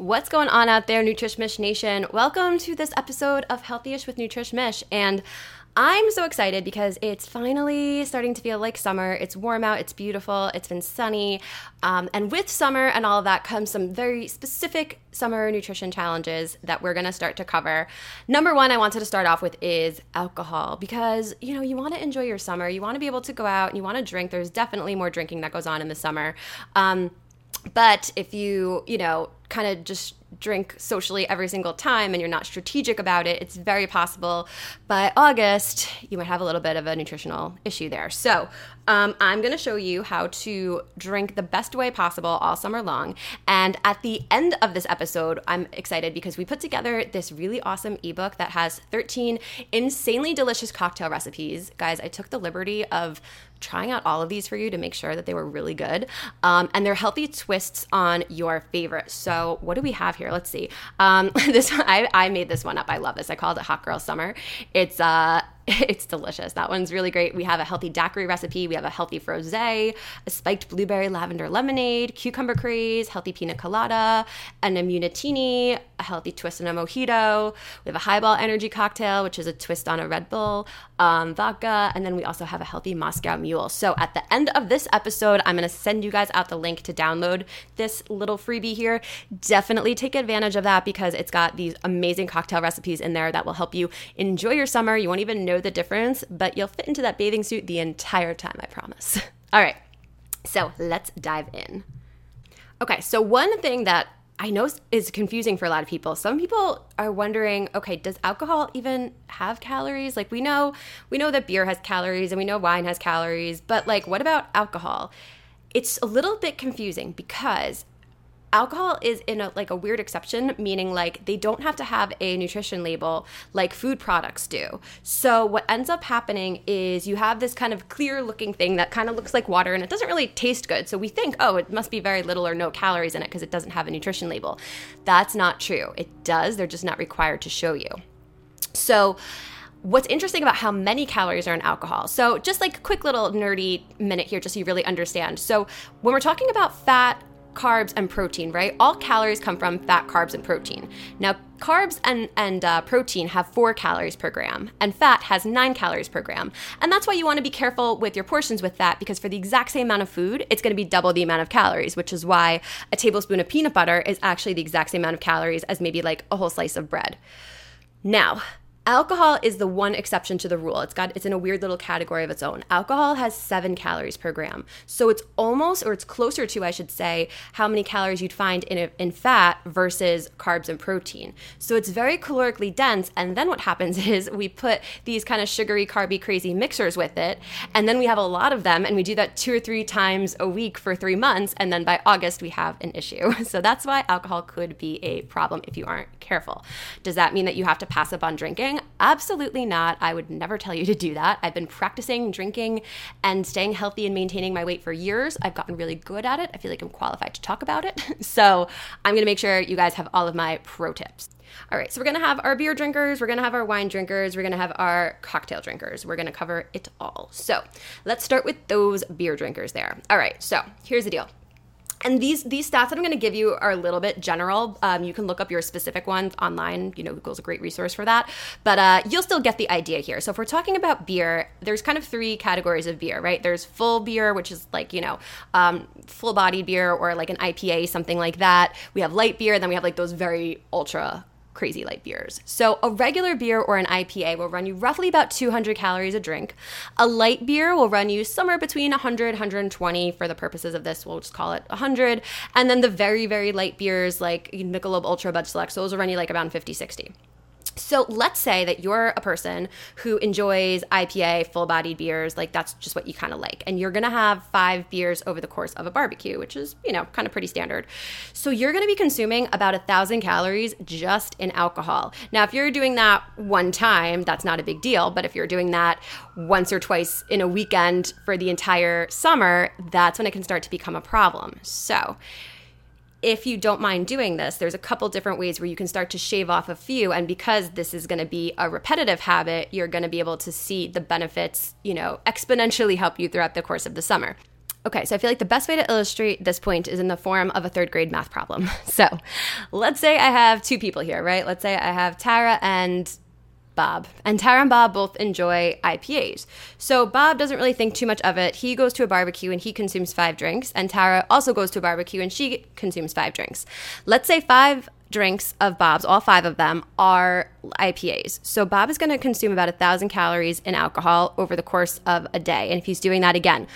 What's going on out there, Nutrish Mish Nation? Welcome to this episode of Healthyish with Nutrish Mish. And I'm so excited because it's finally starting to feel like summer. It's warm out, it's beautiful, it's been sunny. Um, and with summer and all of that comes some very specific summer nutrition challenges that we're gonna start to cover. Number one, I wanted to start off with is alcohol because you know, you wanna enjoy your summer, you wanna be able to go out and you wanna drink. There's definitely more drinking that goes on in the summer. Um, but if you, you know, kind of just drink socially every single time and you're not strategic about it, it's very possible by August you might have a little bit of a nutritional issue there. So, um, I'm going to show you how to drink the best way possible all summer long. And at the end of this episode, I'm excited because we put together this really awesome ebook that has 13 insanely delicious cocktail recipes. Guys, I took the liberty of trying out all of these for you to make sure that they were really good. Um, and they're healthy twists on your favorite. So, what do we have here? Let's see. Um, this I, I made this one up. I love this. I called it Hot Girl Summer. It's uh it's delicious. That one's really great. We have a healthy daiquiri recipe. We have a healthy frosé, a spiked blueberry lavender lemonade, cucumber craze, healthy pina colada, an immunitini, a healthy twist on a mojito. We have a highball energy cocktail, which is a twist on a Red Bull, um, vodka, and then we also have a healthy Moscow Mule. So at the end of this episode, I'm going to send you guys out the link to download this little freebie here. Definitely take advantage of that because it's got these amazing cocktail recipes in there that will help you enjoy your summer. You won't even know the difference, but you'll fit into that bathing suit the entire time, I promise. All right, so let's dive in. Okay, so one thing that I know is confusing for a lot of people. Some people are wondering, okay, does alcohol even have calories? Like we know we know that beer has calories and we know wine has calories, but like what about alcohol? It's a little bit confusing because alcohol is in a like a weird exception meaning like they don't have to have a nutrition label like food products do so what ends up happening is you have this kind of clear looking thing that kind of looks like water and it doesn't really taste good so we think oh it must be very little or no calories in it because it doesn't have a nutrition label that's not true it does they're just not required to show you so what's interesting about how many calories are in alcohol. So, just like a quick little nerdy minute here, just so you really understand. So, when we're talking about fat, carbs and protein, right? All calories come from fat, carbs, and protein. Now, carbs and, and uh, protein have four calories per gram, and fat has nine calories per gram. And that's why you want to be careful with your portions with that, because for the exact same amount of food, it's going to be double the amount of calories, which is why a tablespoon of peanut butter is actually the exact same amount of calories as maybe like a whole slice of bread. Now, Alcohol is the one exception to the rule. It's got it's in a weird little category of its own. Alcohol has 7 calories per gram. So it's almost or it's closer to I should say how many calories you'd find in a, in fat versus carbs and protein. So it's very calorically dense and then what happens is we put these kind of sugary carby crazy mixers with it and then we have a lot of them and we do that 2 or 3 times a week for 3 months and then by August we have an issue. So that's why alcohol could be a problem if you aren't careful. Does that mean that you have to pass up on drinking? Drinking? Absolutely not. I would never tell you to do that. I've been practicing drinking and staying healthy and maintaining my weight for years. I've gotten really good at it. I feel like I'm qualified to talk about it. So I'm going to make sure you guys have all of my pro tips. All right, so we're gonna have our beer drinkers, we're gonna have our wine drinkers, we're gonna have our cocktail drinkers. We're gonna cover it all. So let's start with those beer drinkers there. All right, so here's the deal and these these stats that I'm going to give you are a little bit general. Um, you can look up your specific ones online. You know, Google's a great resource for that. But uh, you'll still get the idea here. So if we're talking about beer, there's kind of three categories of beer, right? There's full beer, which is like you know, um, full body beer or like an IPA, something like that. We have light beer, and then we have like those very ultra crazy light beers. So, a regular beer or an IPA will run you roughly about 200 calories a drink. A light beer will run you somewhere between 100 120 for the purposes of this, we'll just call it 100. And then the very very light beers like Michelob Ultra Bud Select, so those will run you like around 50 60. So let's say that you're a person who enjoys IPA, full bodied beers, like that's just what you kind of like. And you're gonna have five beers over the course of a barbecue, which is, you know, kind of pretty standard. So you're gonna be consuming about a thousand calories just in alcohol. Now, if you're doing that one time, that's not a big deal. But if you're doing that once or twice in a weekend for the entire summer, that's when it can start to become a problem. So, if you don't mind doing this, there's a couple different ways where you can start to shave off a few. And because this is going to be a repetitive habit, you're going to be able to see the benefits, you know, exponentially help you throughout the course of the summer. Okay, so I feel like the best way to illustrate this point is in the form of a third grade math problem. So let's say I have two people here, right? Let's say I have Tara and Bob. And Tara and Bob both enjoy IPAs. So Bob doesn't really think too much of it. He goes to a barbecue and he consumes five drinks. And Tara also goes to a barbecue and she consumes five drinks. Let's say five drinks of Bob's, all five of them, are IPAs. So Bob is going to consume about a thousand calories in alcohol over the course of a day. And if he's doing that again,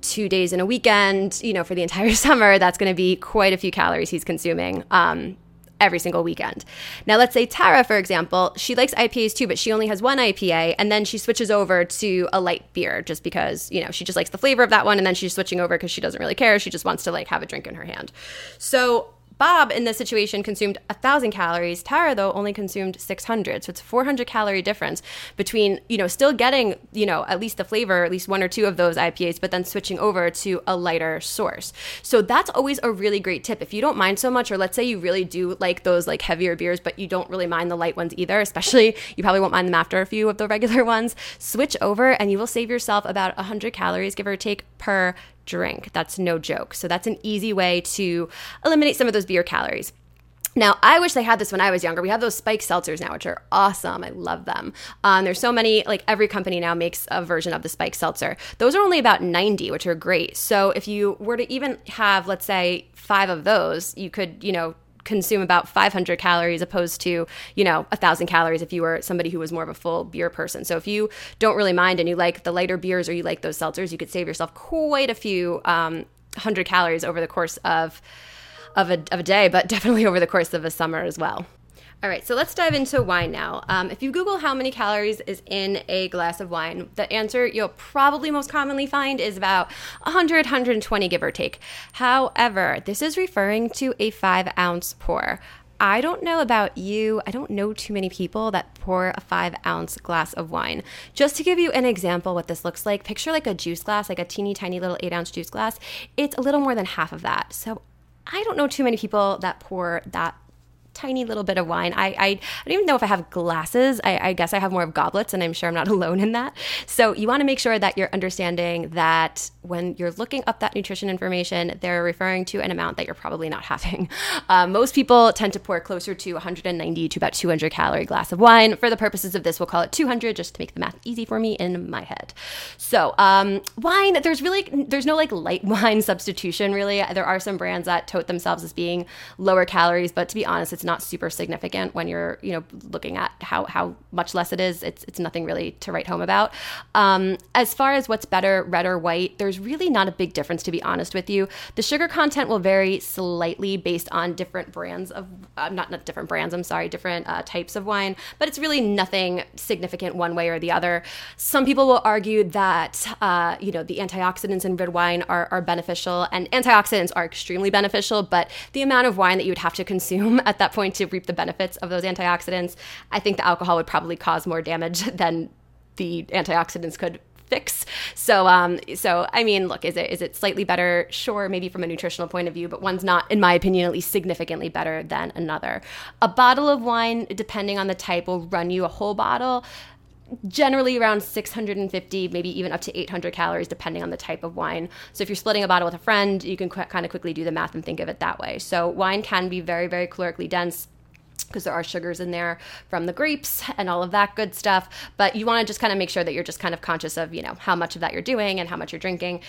two days in a weekend, you know, for the entire summer, that's going to be quite a few calories he's consuming. Um, every single weekend. Now, let's say Tara, for example, she likes IPAs too, but she only has one IPA, and then she switches over to a light beer just because, you know, she just likes the flavor of that one, and then she's switching over because she doesn't really care. She just wants to like have a drink in her hand. So Bob in this situation consumed 1,000 calories. Tara, though, only consumed 600. So it's a 400 calorie difference between, you know, still getting, you know, at least the flavor, at least one or two of those IPAs, but then switching over to a lighter source. So that's always a really great tip. If you don't mind so much, or let's say you really do like those like heavier beers, but you don't really mind the light ones either, especially you probably won't mind them after a few of the regular ones, switch over and you will save yourself about 100 calories, give or take, per drink. That's no joke. So that's an easy way to eliminate some of those beer calories. Now, I wish they had this when I was younger. We have those spike seltzers now, which are awesome. I love them. Um, there's so many, like every company now makes a version of the spike seltzer. Those are only about 90, which are great. So if you were to even have, let's say, five of those, you could, you know, consume about 500 calories opposed to you know a thousand calories if you were somebody who was more of a full beer person. So if you don't really mind and you like the lighter beers or you like those seltzers you could save yourself quite a few um, hundred calories over the course of of a, of a day but definitely over the course of a summer as well all right, so let's dive into wine now. Um, if you Google how many calories is in a glass of wine, the answer you'll probably most commonly find is about 100, 120, give or take. However, this is referring to a five ounce pour. I don't know about you. I don't know too many people that pour a five ounce glass of wine. Just to give you an example, what this looks like, picture like a juice glass, like a teeny tiny little eight ounce juice glass. It's a little more than half of that. So I don't know too many people that pour that tiny little bit of wine. I, I, I don't even know if I have glasses. I, I guess I have more of goblets, and I'm sure I'm not alone in that. So you want to make sure that you're understanding that when you're looking up that nutrition information, they're referring to an amount that you're probably not having. Uh, most people tend to pour closer to 190 to about 200 calorie glass of wine. For the purposes of this, we'll call it 200 just to make the math easy for me in my head. So um, wine, there's really there's no like light wine substitution really. There are some brands that tote themselves as being lower calories, but to be honest, it's not super significant when you're you know looking at how how much less it is. It's it's nothing really to write home about. Um, as far as what's better, red or white, there's really not a big difference to be honest with you. The sugar content will vary slightly based on different brands of uh, not not different brands. I'm sorry, different uh, types of wine, but it's really nothing significant one way or the other. Some people will argue that uh, you know the antioxidants in red wine are, are beneficial, and antioxidants are extremely beneficial, but the amount of wine that you would have to consume at that point to reap the benefits of those antioxidants, I think the alcohol would probably cause more damage than the antioxidants could fix. So, um, so I mean, look, is it is it slightly better? Sure, maybe from a nutritional point of view, but one's not, in my opinion, at least significantly better than another. A bottle of wine, depending on the type, will run you a whole bottle generally around 650 maybe even up to 800 calories depending on the type of wine. So if you're splitting a bottle with a friend you can qu- kind of quickly do the math and think of it that way. So wine can be very very calorically dense because there are sugars in there from the grapes and all of that good stuff. But you want to just kind of make sure that you're just kind of conscious of, you know, how much of that you're doing and how much you're drinking.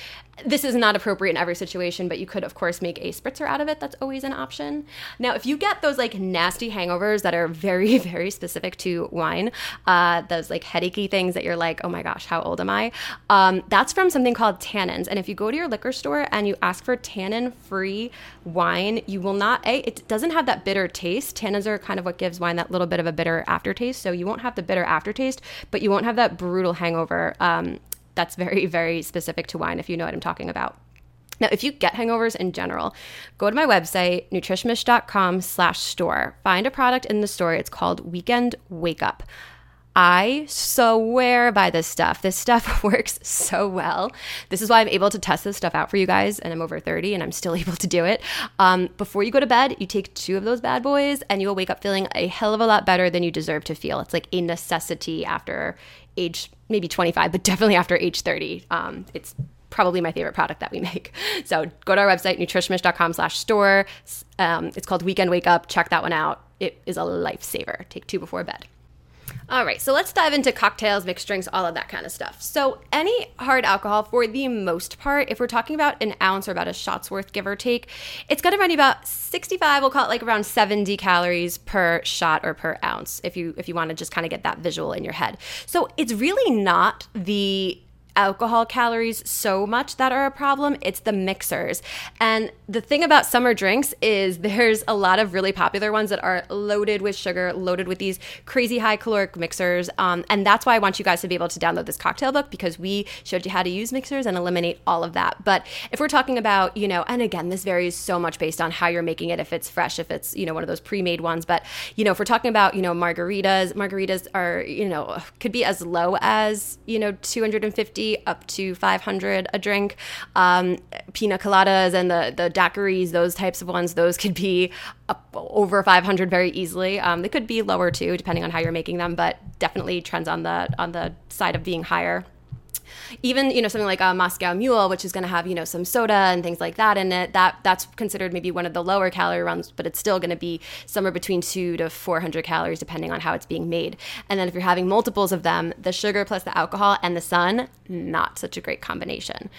This is not appropriate in every situation, but you could, of course, make a spritzer out of it. That's always an option. Now, if you get those like nasty hangovers that are very, very specific to wine, uh, those like headachy things that you're like, oh my gosh, how old am I? Um, that's from something called tannins. And if you go to your liquor store and you ask for tannin free wine, you will not, A, it doesn't have that bitter taste. Tannins are kind of what gives wine that little bit of a bitter aftertaste. So you won't have the bitter aftertaste, but you won't have that brutal hangover. Um, that's very, very specific to wine, if you know what I'm talking about. Now, if you get hangovers in general, go to my website, nutrishmish.com slash store. Find a product in the store. It's called Weekend Wake Up. I swear by this stuff. This stuff works so well. This is why I'm able to test this stuff out for you guys, and I'm over 30 and I'm still able to do it. Um, before you go to bed, you take two of those bad boys, and you will wake up feeling a hell of a lot better than you deserve to feel. It's like a necessity after age maybe 25, but definitely after age 30. Um, it's probably my favorite product that we make. So go to our website, nutrishmish.com slash store. Um, it's called Weekend Wake Up. Check that one out. It is a lifesaver. Take two before bed. All right, so let's dive into cocktails, mixed drinks, all of that kind of stuff. So, any hard alcohol, for the most part, if we're talking about an ounce or about a shot's worth, give or take, it's going to run you about 65. We'll call it like around 70 calories per shot or per ounce. If you if you want to just kind of get that visual in your head. So, it's really not the alcohol calories so much that are a problem. It's the mixers. And the thing about summer drinks is there's a lot of really popular ones that are loaded with sugar, loaded with these crazy high caloric mixers. Um, and that's why I want you guys to be able to download this cocktail book because we showed you how to use mixers and eliminate all of that. But if we're talking about, you know, and again, this varies so much based on how you're making it, if it's fresh, if it's, you know, one of those pre made ones. But, you know, if we're talking about, you know, margaritas, margaritas are, you know, could be as low as, you know, 250 up to 500 a drink. Um, pina coladas and the, the daiquiris, those types of ones, those could be over 500 very easily. Um, they could be lower too, depending on how you're making them, but definitely trends on the on the side of being higher even you know something like a Moscow Mule, which is going to have you know some soda and things like that in it. That that's considered maybe one of the lower calorie runs, but it's still going to be somewhere between two to 400 calories depending on how it's being made. And then if you're having multiples of them, the sugar plus the alcohol and the sun, not such a great combination.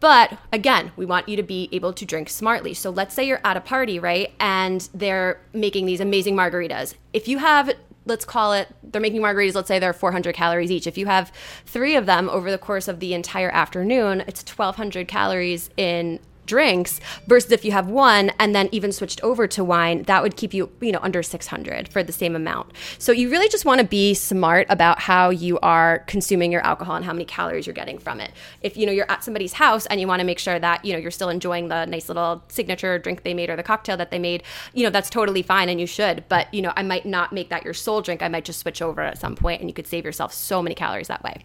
But again, we want you to be able to drink smartly. So let's say you're at a party, right? And they're making these amazing margaritas. If you have let's call it they're making margaritas let's say they're 400 calories each. If you have three of them over the course of the entire afternoon it's 1200 calories in drinks versus if you have one and then even switched over to wine that would keep you you know under 600 for the same amount. So you really just want to be smart about how you are consuming your alcohol and how many calories you're getting from it. If you know you're at somebody's house and you want to make sure that you know you're still enjoying the nice little signature drink they made or the cocktail that they made you know that's totally fine and you should but you know i might not make that your sole drink. I might just switch over at some point and you could save yourself so many calories that way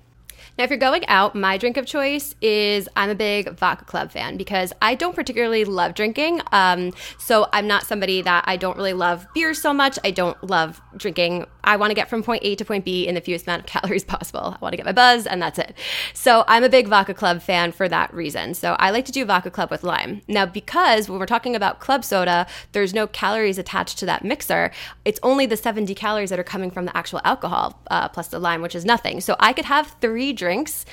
now, if you're going out, my drink of choice is I'm a big Vodka Club fan because I don't particularly love drinking. Um, so I'm not somebody that I don't really love beer so much. I don't love drinking. I want to get from point A to point B in the fewest amount of calories possible. I want to get my buzz, and that's it. So I'm a big Vodka Club fan for that reason. So I like to do Vodka Club with lime. Now, because when we're talking about club soda, there's no calories attached to that mixer. It's only the 70 calories that are coming from the actual alcohol uh, plus the lime, which is nothing. So I could have three drinks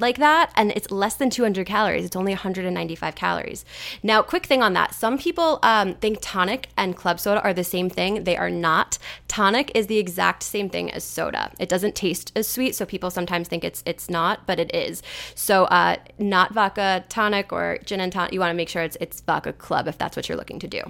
like that and it's less than 200 calories. It's only 195 calories. Now quick thing on that. Some people um, think tonic and club soda are the same thing. They are not. Tonic is the exact same thing as soda. It doesn't taste as sweet so people sometimes think it's it's not but it is. So uh, not vodka tonic or gin and tonic you want to make sure it's it's vodka club if that's what you're looking to do.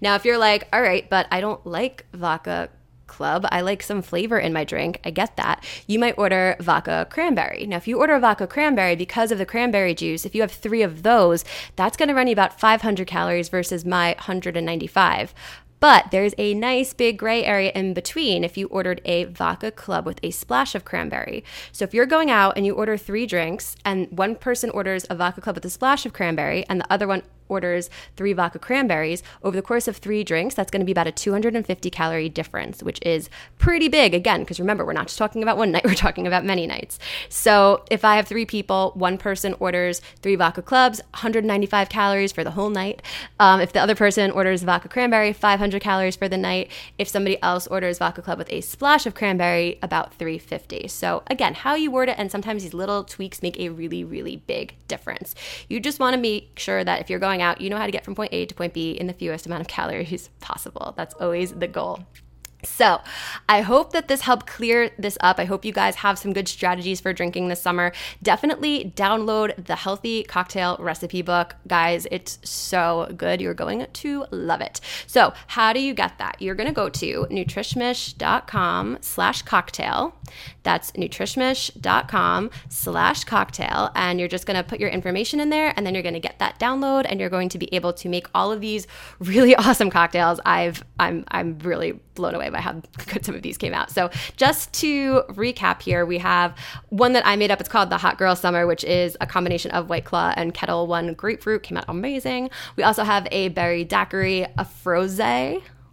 Now if you're like all right but i don't like vodka club. I like some flavor in my drink. I get that. You might order vodka cranberry. Now, if you order a vodka cranberry because of the cranberry juice, if you have three of those, that's going to run you about 500 calories versus my 195. But there's a nice big gray area in between if you ordered a vodka club with a splash of cranberry. So if you're going out and you order three drinks and one person orders a vodka club with a splash of cranberry and the other one orders three vodka cranberries, over the course of three drinks, that's going to be about a 250 calorie difference, which is pretty big. Again, because remember, we're not just talking about one night, we're talking about many nights. So if I have three people, one person orders three vodka clubs, 195 calories for the whole night. Um, if the other person orders vodka cranberry, 500 calories for the night. If somebody else orders vodka club with a splash of cranberry, about 350. So again, how you word it, and sometimes these little tweaks make a really, really big difference. You just want to make sure that if you're going going out, you know how to get from point A to point B in the fewest amount of calories possible. That's always the goal. So, I hope that this helped clear this up. I hope you guys have some good strategies for drinking this summer. Definitely download the Healthy Cocktail Recipe Book. Guys, it's so good. You're going to love it. So, how do you get that? You're going to go to nutrishmish.com slash cocktail. That's nutrishmish.com slash cocktail. And you're just going to put your information in there and then you're going to get that download and you're going to be able to make all of these really awesome cocktails. I've, I'm, I'm really blown away by how good some of these came out. So, just to recap here, we have one that I made up. It's called the Hot Girl Summer, which is a combination of White Claw and Ketel One grapefruit. Came out amazing. We also have a berry daiquiri, a froze,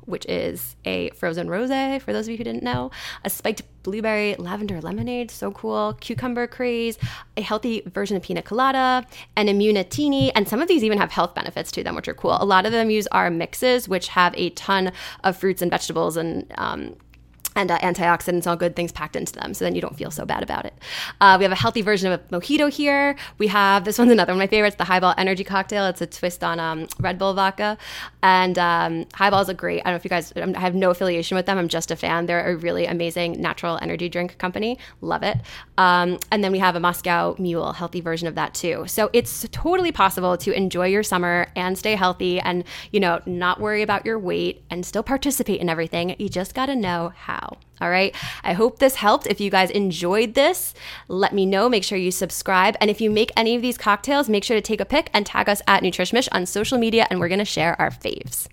which is a frozen rose, for those of you who didn't know, a spiked blueberry lavender lemonade, so cool. Cucumber craze, a healthy version of pina colada, an immunitini, and some of these even have health benefits to them, which are cool. A lot of them use our mixes, which have a ton of fruits and vegetables and um, and uh, antioxidants, all good things packed into them. So then you don't feel so bad about it. Uh, we have a healthy version of a mojito here. We have this one's another one of my favorites, the Highball Energy Cocktail. It's a twist on um, Red Bull vodka, and um, Hiball is a great. I don't know if you guys. I have no affiliation with them. I'm just a fan. They're a really amazing natural energy drink company. Love it. Um, and then we have a Moscow Mule, healthy version of that too. So it's totally possible to enjoy your summer and stay healthy, and you know not worry about your weight and still participate in everything. You just got to know how. All right. I hope this helped. If you guys enjoyed this, let me know. Make sure you subscribe. And if you make any of these cocktails, make sure to take a pic and tag us at NutrishMish on social media, and we're going to share our faves.